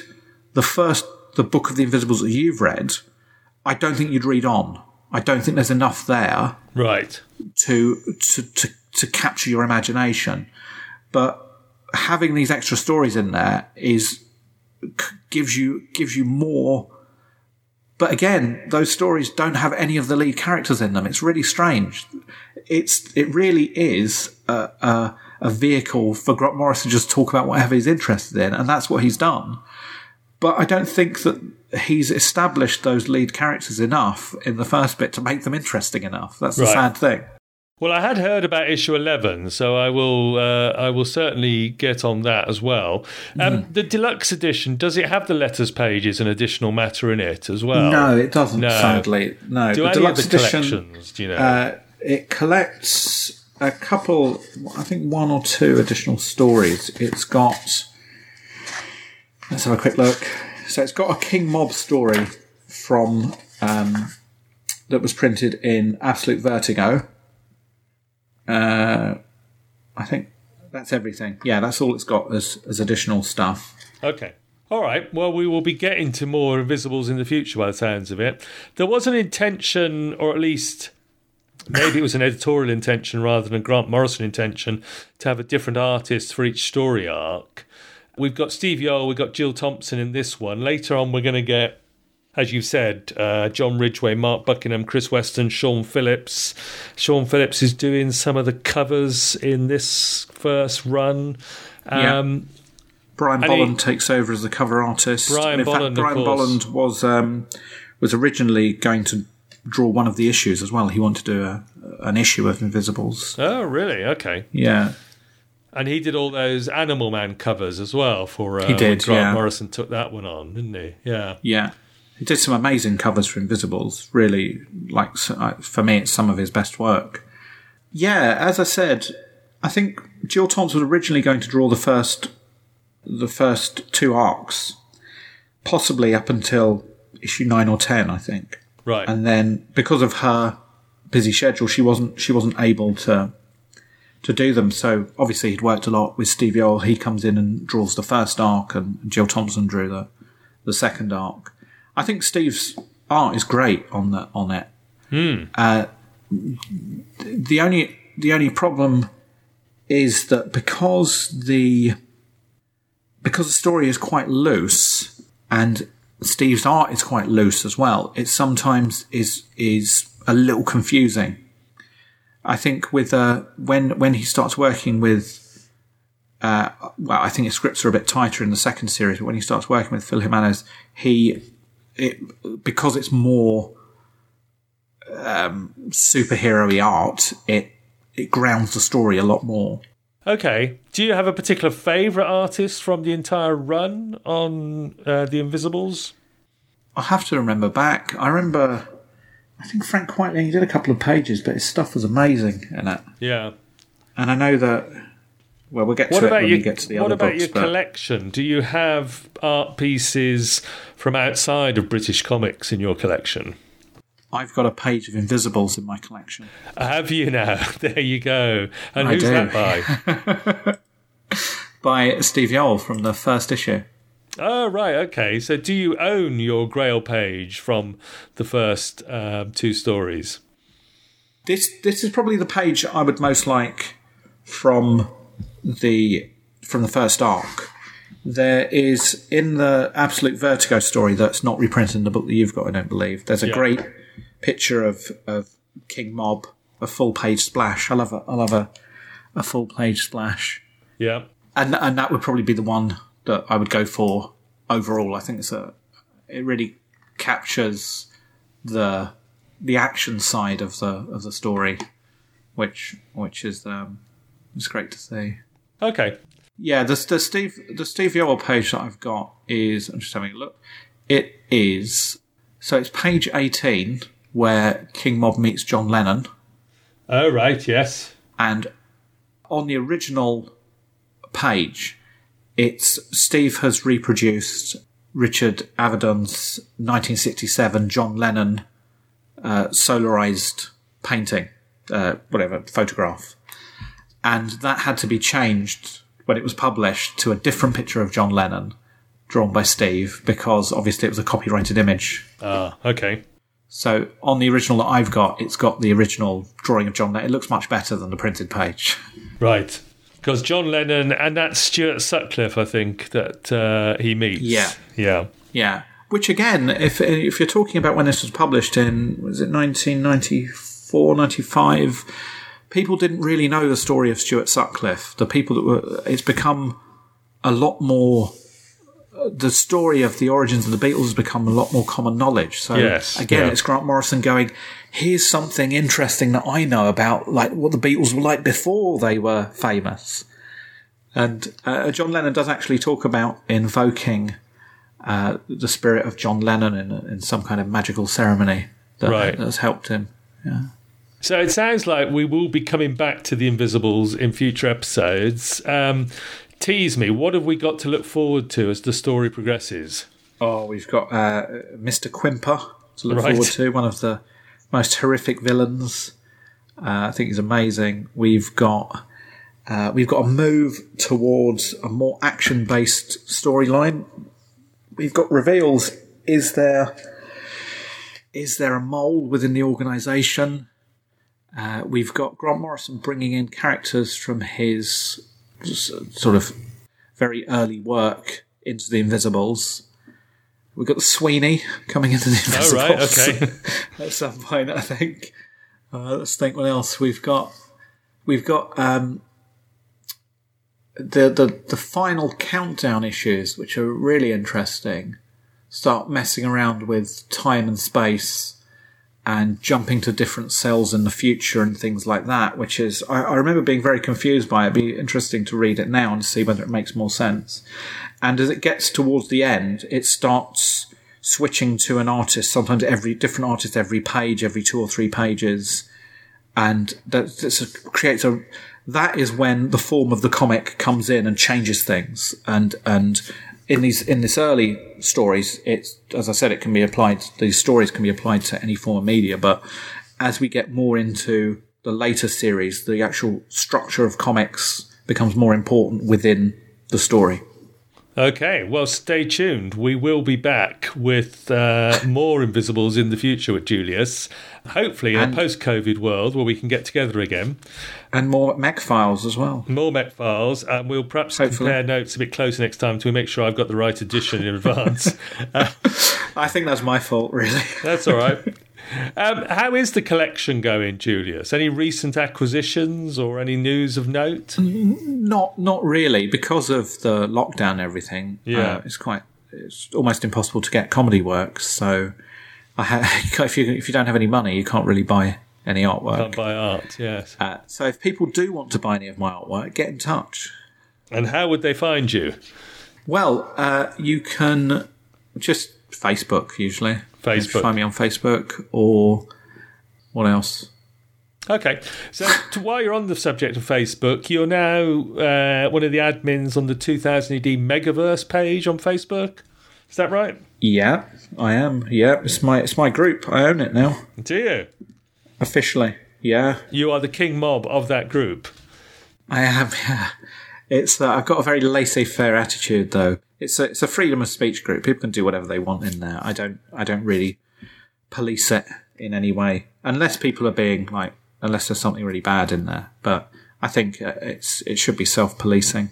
the first the book of the Invisibles that you've read, I don't think you'd read on. I don't think there's enough there Right. to to to, to capture your imagination. But having these extra stories in there is gives you gives you more. But again, those stories don't have any of the lead characters in them. It's really strange. It's it really is a, a, a vehicle for Grant Morris to just talk about whatever he's interested in, and that's what he's done. But I don't think that he's established those lead characters enough in the first bit to make them interesting enough. That's the Right. sad thing. Well, I had heard about issue eleven, so I will. Uh, I will certainly get on that as well. Um, Mm-hmm. The deluxe edition does it have the letters pages and additional matter in it as well? No, it doesn't. No. Sadly, no. Do the deluxe the edition, collections? Do you know? uh, it collects a couple. I think one or two additional stories. It's got. Let's have a quick look. So it's got a King Mob story from um, that was printed in Absolute Vertigo. Uh, I think that's everything. Yeah, that's all it's got as as additional stuff. Okay. All right. Well, we will be getting to more Invisibles in the future by the sounds of it. There was an intention, or at least maybe it was an editorial intention rather than a Grant Morrison intention, to have a different artist for each story arc. We've got Steve Yeowell, we've got Jill Thompson in this one. Later on, we're going to get, as you've said, uh, John Ridgway, Mark Buckingham, Chris Weston, Sean Phillips. Sean Phillips is doing some of the covers in this first run. Yeah. Um, Brian And he- Bolland takes over as the cover artist. Brian in Bolland, fact, Brian. Bolland was um, was originally going to draw one of the issues as well. He wanted to do a, an issue of Invisibles. Oh, really? Okay. Yeah, And he did all those Animal Man covers as well for uh, He did, Grant yeah. Morrison took that one on, didn't he? Yeah. yeah. He did some amazing covers for Invisibles. Really, like uh, for me, it's some of his best work. Yeah, as I said, I think Jill Thompson was originally going to draw the first the first two arcs, possibly up until issue nine or ten, I think. Right. and then because of her busy schedule, she wasn't she wasn't able to to do them. So obviously he'd worked a lot with Steve Yeowell. He comes in and draws the first arc, and Jill Thompson drew the the second arc. I think Steve's art is great on the on it. Uh, the only the only problem is that because the because the story is quite loose and Steve's art is quite loose as well. It sometimes is is a little confusing. I think with uh, when when he starts working with, uh, well, I think his scripts are a bit tighter in the second series. But when he starts working with Phil Jimenez, he it because it's more um, superhero-y art. It it grounds the story a lot more. okay. Do you have a particular favourite artist from the entire run on uh, The Invisibles? I'll have to remember back. I remember. I think Frank Quitely he did a couple of pages, but his stuff was amazing in it. Yeah. And I know that. Well, we'll get What to it when your we get to the What other about books. your collection? Do you have art pieces from outside of British comics in your collection? I've got a page of Invisibles in my collection. Have you now? There you go. And I who's do. that by? By Steve Yeowell from the first issue. Oh, right. Okay. So, do you own your Grail page from the first um, two stories? This this is probably the page I would most like from the from the first arc. There is in the Absolute Vertigo story that's not reprinted in the book that you've got, I don't believe. There's a Yeah. great picture of, of King Mob, a full page splash. I love a I love a, a full page splash. Yeah. and and that would probably be the one that I would go for overall. I think it's a it really captures the the action side of the of the story, which which is um it's great to see. Okay. Yeah, the the Steve the Steve Yeowell page that I've got is I'm just having a look. It is so it's page eighteen where King Mob meets John Lennon. Oh, right. Yes. and on the original page, it's Steve has reproduced Richard Avedon's 1967 John Lennon uh, solarized painting, uh, whatever photograph, and that had to be changed when it was published to a different picture of John Lennon drawn by Steve because obviously it was a copyrighted image. Ah, okay. So on the original that I've got, it's got the original drawing of John Lennon. It looks much better than the printed page. Right. Because John Lennon and that's Stuart Sutcliffe, I think, that uh, he meets. Yeah. Yeah. Yeah. Which again, if if you're talking about when this was published in was it 1994, 95, people didn't really know the story of Stuart Sutcliffe. The people that were it's become a lot more the story of the origins of the Beatles has become a lot more common knowledge. So Yes, again, yeah. it's Grant Morrison going, here's something interesting that I know about, like what the Beatles were like before they were famous. And uh, John Lennon does actually talk about invoking uh, the spirit of John Lennon in, in some kind of magical ceremony that Right. has helped him. So it sounds like we will be coming back to the Invisibles in future episodes. Um, tease me, what have we got to look forward to as the story progresses? Oh, we've got uh, Mr. Quimper to look Right. forward to, one of the most horrific villains. Uh, I think he's amazing. We've got uh, we've got a move towards a more action based storyline. We've got reveals. Is there is there a mole within the organisation? Uh, we've got Grant Morrison bringing in characters from his sort of very early work into the Invisibles. We've got Sweeney coming into the Oh, Invisibles right, okay. at some point, I think. Uh, let's think what else we've got. We've got um, the, the the final countdown issues, which are really interesting. Start messing around with time and space and jumping to different cells in the future and things like that. Which is, I, I remember being very confused by it. It'd be interesting to read it now and see whether it makes more sense. And as it gets towards the end, it starts switching to an artist, sometimes every different artist every page, every two or three pages, and that that's creates a. That is when the form of the comic comes in and changes things, and and in these in this early stories, it's as I said, it can be applied. These stories can be applied to any form of media, but as we get more into the later series, the actual structure of comics becomes more important within the story. Okay, well, stay tuned. We will be back with uh, more Invisibles in the future with Julius. Hopefully, in And- a post COVID world where we can get together again. And more Mek files as well. More Mek Files, and we'll perhaps Hopefully. compare notes a bit closer next time to make sure I've got the right edition in advance. Uh, I think that's my fault, really. that's all right. Um, how is the collection going, Julius? Any recent acquisitions or any news of note? Not not really because of the lockdown and everything. Yeah. uh, it's quite it's almost impossible to get comedy works. So I ha- if you if you don't have any money, you can't really buy any artwork. Can't buy art, yes. Uh, so if people do want to buy any of my artwork, get in touch. And how would they find you? Well, uh, you can just Facebook usually. Facebook. Find me on Facebook or what else? Okay, so to, while you're on the subject of Facebook, you're now uh, one of the admins on the 2000 AD Megaverse page on Facebook. Is that right? Yeah, I am. Yeah, it's my it's my group. I own it now Do you? officially. Yeah, You are the king mob of that group. I am. Yeah, it's uh, I've got a very laissez-faire attitude though. It's a it's a freedom of speech group. People can do whatever they want in there. I don't I don't really police it in any way unless people are being like unless there's something really bad in there. But I think uh, it's it should be self-policing.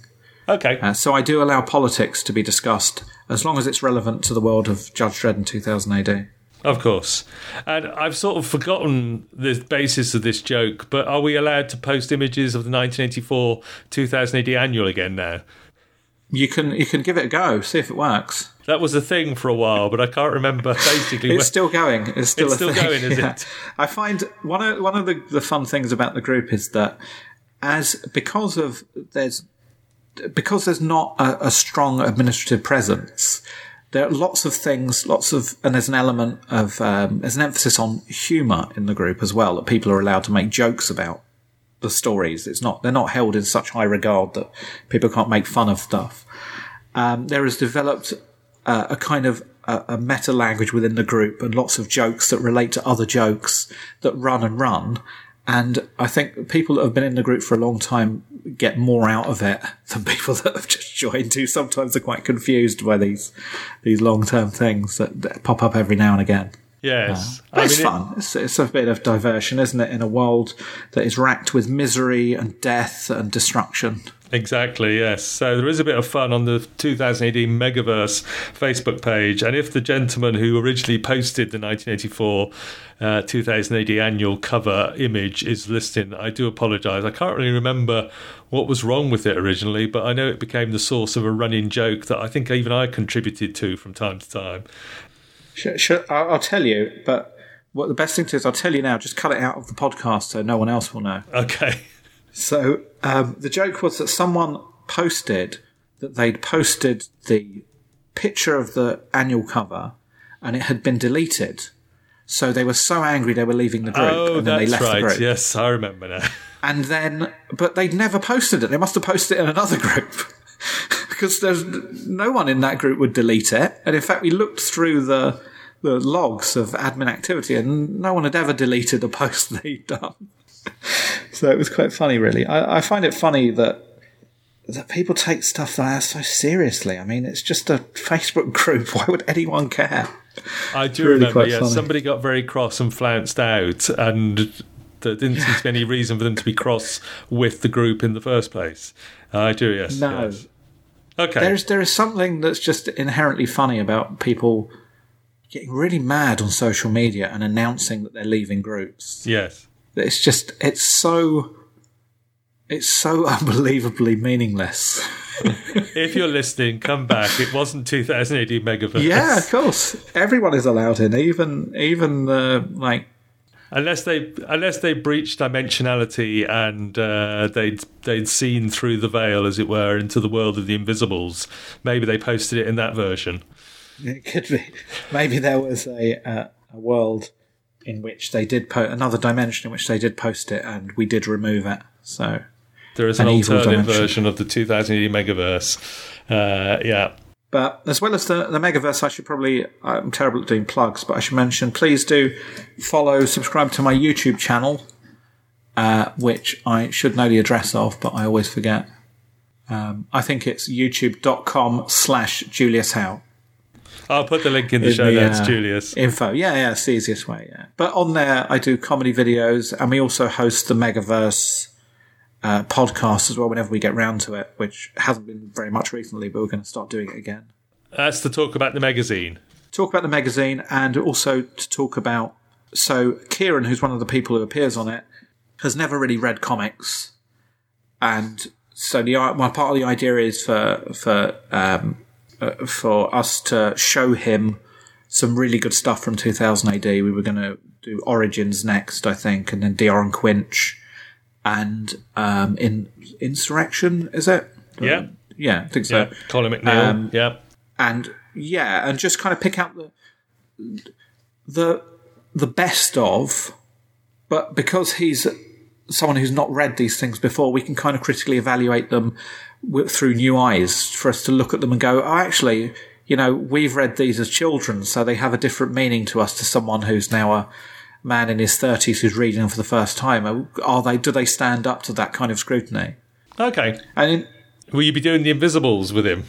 Okay. Uh, so I do allow politics to be discussed as long as it's relevant to the world of Judge Dredd in 2000 AD. Of course. And I've sort of forgotten the basis of this joke, but are we allowed to post images of the 1984 2000 AD annual again now? You can you can give it a go, see if it works. That was a thing for a while, but I can't remember basically. It's still going. It's still It's still thing. going, is it? I find one of one of the, the fun things about the group is that as because of there's because there's not a, a strong administrative presence. There are lots of things, lots of, and there's an element of um, there's an emphasis on humour in the group as well. That people are allowed to make jokes about the stories. It's not they're not held in such high regard that people can't make fun of stuff. Um, there has developed uh, a kind of a, a meta language within the group and lots of jokes that relate to other jokes that run and run. And I think people that have been in the group for a long time get more out of it than people that have just joined who sometimes are quite confused by these these long term things that, that, pop up every now and again. Yes, uh, it's mean, fun. It, it's, it's a bit of diversion, isn't it? In a world that is racked with misery and death and destruction. Exactly, yes. So there is a bit of fun on the 2000 AD Megaverse Facebook page. And if the gentleman who originally posted the 1984 uh, 2000 AD annual cover image is listening, I do apologise. I can't really remember what was wrong with it originally, but I know it became the source of a running joke that I think even I contributed to from time to time. Sure, I'll tell you, but what the best thing to do is I'll tell you now, just cut it out of the podcast so no one else will know. Okay. So um, the joke was that someone posted that they'd posted the picture of the annual cover and it had been deleted. So they were so angry they were leaving the group. Oh, and then they left right. The group. Yes, I remember now. And then, but they'd never posted it. They must have posted it in another group. because there's no one in that group would delete it. And in fact, we looked through the the logs of admin activity, and no one had ever deleted a post they'd done. so it was quite funny, really. I, I, find it funny that that people take stuff like that so seriously. I mean, it's just a Facebook group. Why would anyone care? I do really remember. Yeah, somebody got very cross and flounced out, and there didn't seem to be any reason for them to be cross with the group in the first place. I do. Yes. No. Yes. Okay. There's there is something that's just inherently funny about people getting really mad on social media and announcing that they're leaving groups. Yes. It's just it's so it's so unbelievably meaningless. if you're listening, come back. It wasn't 2000 AD Megaverse. Yeah, of course. Everyone is allowed in, even even the like unless they unless they breached dimensionality and uh, they'd they'd seen through the veil, as it were, into the world of the Invisibles. Maybe they posted it in that version. It could be. Maybe there was a uh, a world in which they did post another dimension in which they did post it, and we did remove it. So there is an, an alternate version of the 2000 AD megaverse. Uh, yeah. But as well as the, the megaverse, I should probably, I'm terrible at doing plugs, but I should mention, please do follow, subscribe to my YouTube channel, uh, which I should know the address of, but I always forget. Um, I think it's youtube.com slash Julius Howe. I'll put the link in the in show the, notes, uh, Julius. Info. Yeah, yeah, it's the easiest way, yeah. But on there, I do comedy videos, and we also host the Megaverse uh, podcast as well whenever we get round to it, which hasn't been very much recently, but we're going to start doing it again. That's to talk about the magazine. Talk about the magazine, and also to talk about. So, Kieran, who's one of the people who appears on it, has never really read comics. And so, the my part of the idea is for, for um, uh, for us to show him some really good stuff from 2000 AD. We were going to do Origins next, I think, and then DR and Quinch, and um, in Insurrection, is it? Yeah, um, yeah, I think so. Yeah. Colin MacNeil, um, yeah, and yeah, and just kind of pick out the the the best of, but because he's someone who's not read these things before, we can kind of critically evaluate them through new eyes for us to look at them and go, oh, actually, you know, we've read these as children, so they have a different meaning to us to someone who's now a man in his thirties who's reading them for the first time. Are they? Do they stand up to that kind of scrutiny? Okay. And in, will you be doing the Invisibles with him?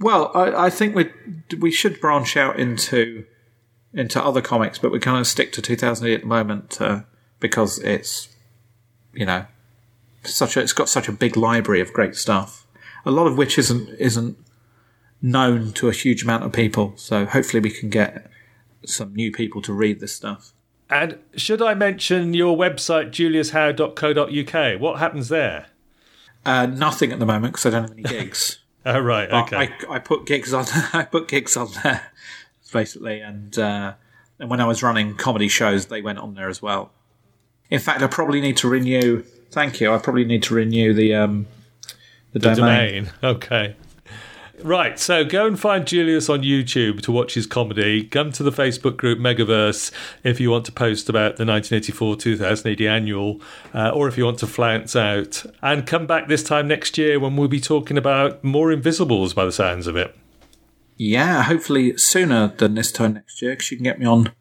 Well, I, I think we we should branch out into into other comics, but we kind of stick to 2000 AD at the moment uh, because it's you know such a, it's got such a big library of great stuff. A lot of which isn't isn't known to a huge amount of people. So hopefully we can get some new people to read this stuff. And should I mention your website, juliushowe.co.uk? What happens there? Uh, nothing at the moment because I don't have any gigs. oh right, okay. I, I, put gigs on. I put gigs on there basically, and uh, and when I was running comedy shows, they went on there as well. In fact, I probably need to renew Thank you. I probably need to renew the um, the, the domain. domain. Okay. Right, so go and find Julius on YouTube to watch his comedy. Come to the Facebook group Megaverse if you want to post about the 1984 2000 AD annual, uh, or if you want to flounce out. And come back this time next year when we'll be talking about more Invisibles by the sounds of it. Yeah, hopefully sooner than this time next year because you can get me on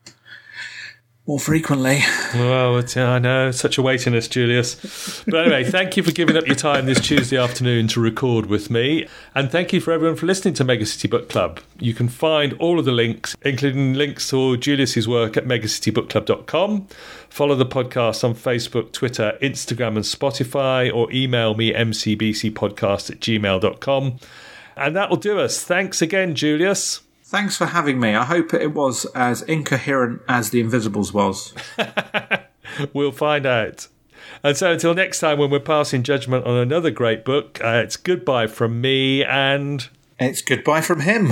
more frequently. Well, I know, such a weightiness, Julius. But anyway, thank you for giving up your time this Tuesday afternoon to record with me. And thank you for everyone for listening to Megacity Book Club. You can find all of the links, including links to Julius's work at megacitybookclub.com. Follow the podcast on Facebook, Twitter, Instagram, and Spotify, or email me mcbcpodcast at gmail.com. And that will do us. Thanks again, Julius. Thanks for having me. I hope it was as incoherent as The Invisibles was. we'll find out. And so until next time, when we're passing judgment on another great book, uh, it's goodbye from me and. It's goodbye from him.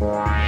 Bye.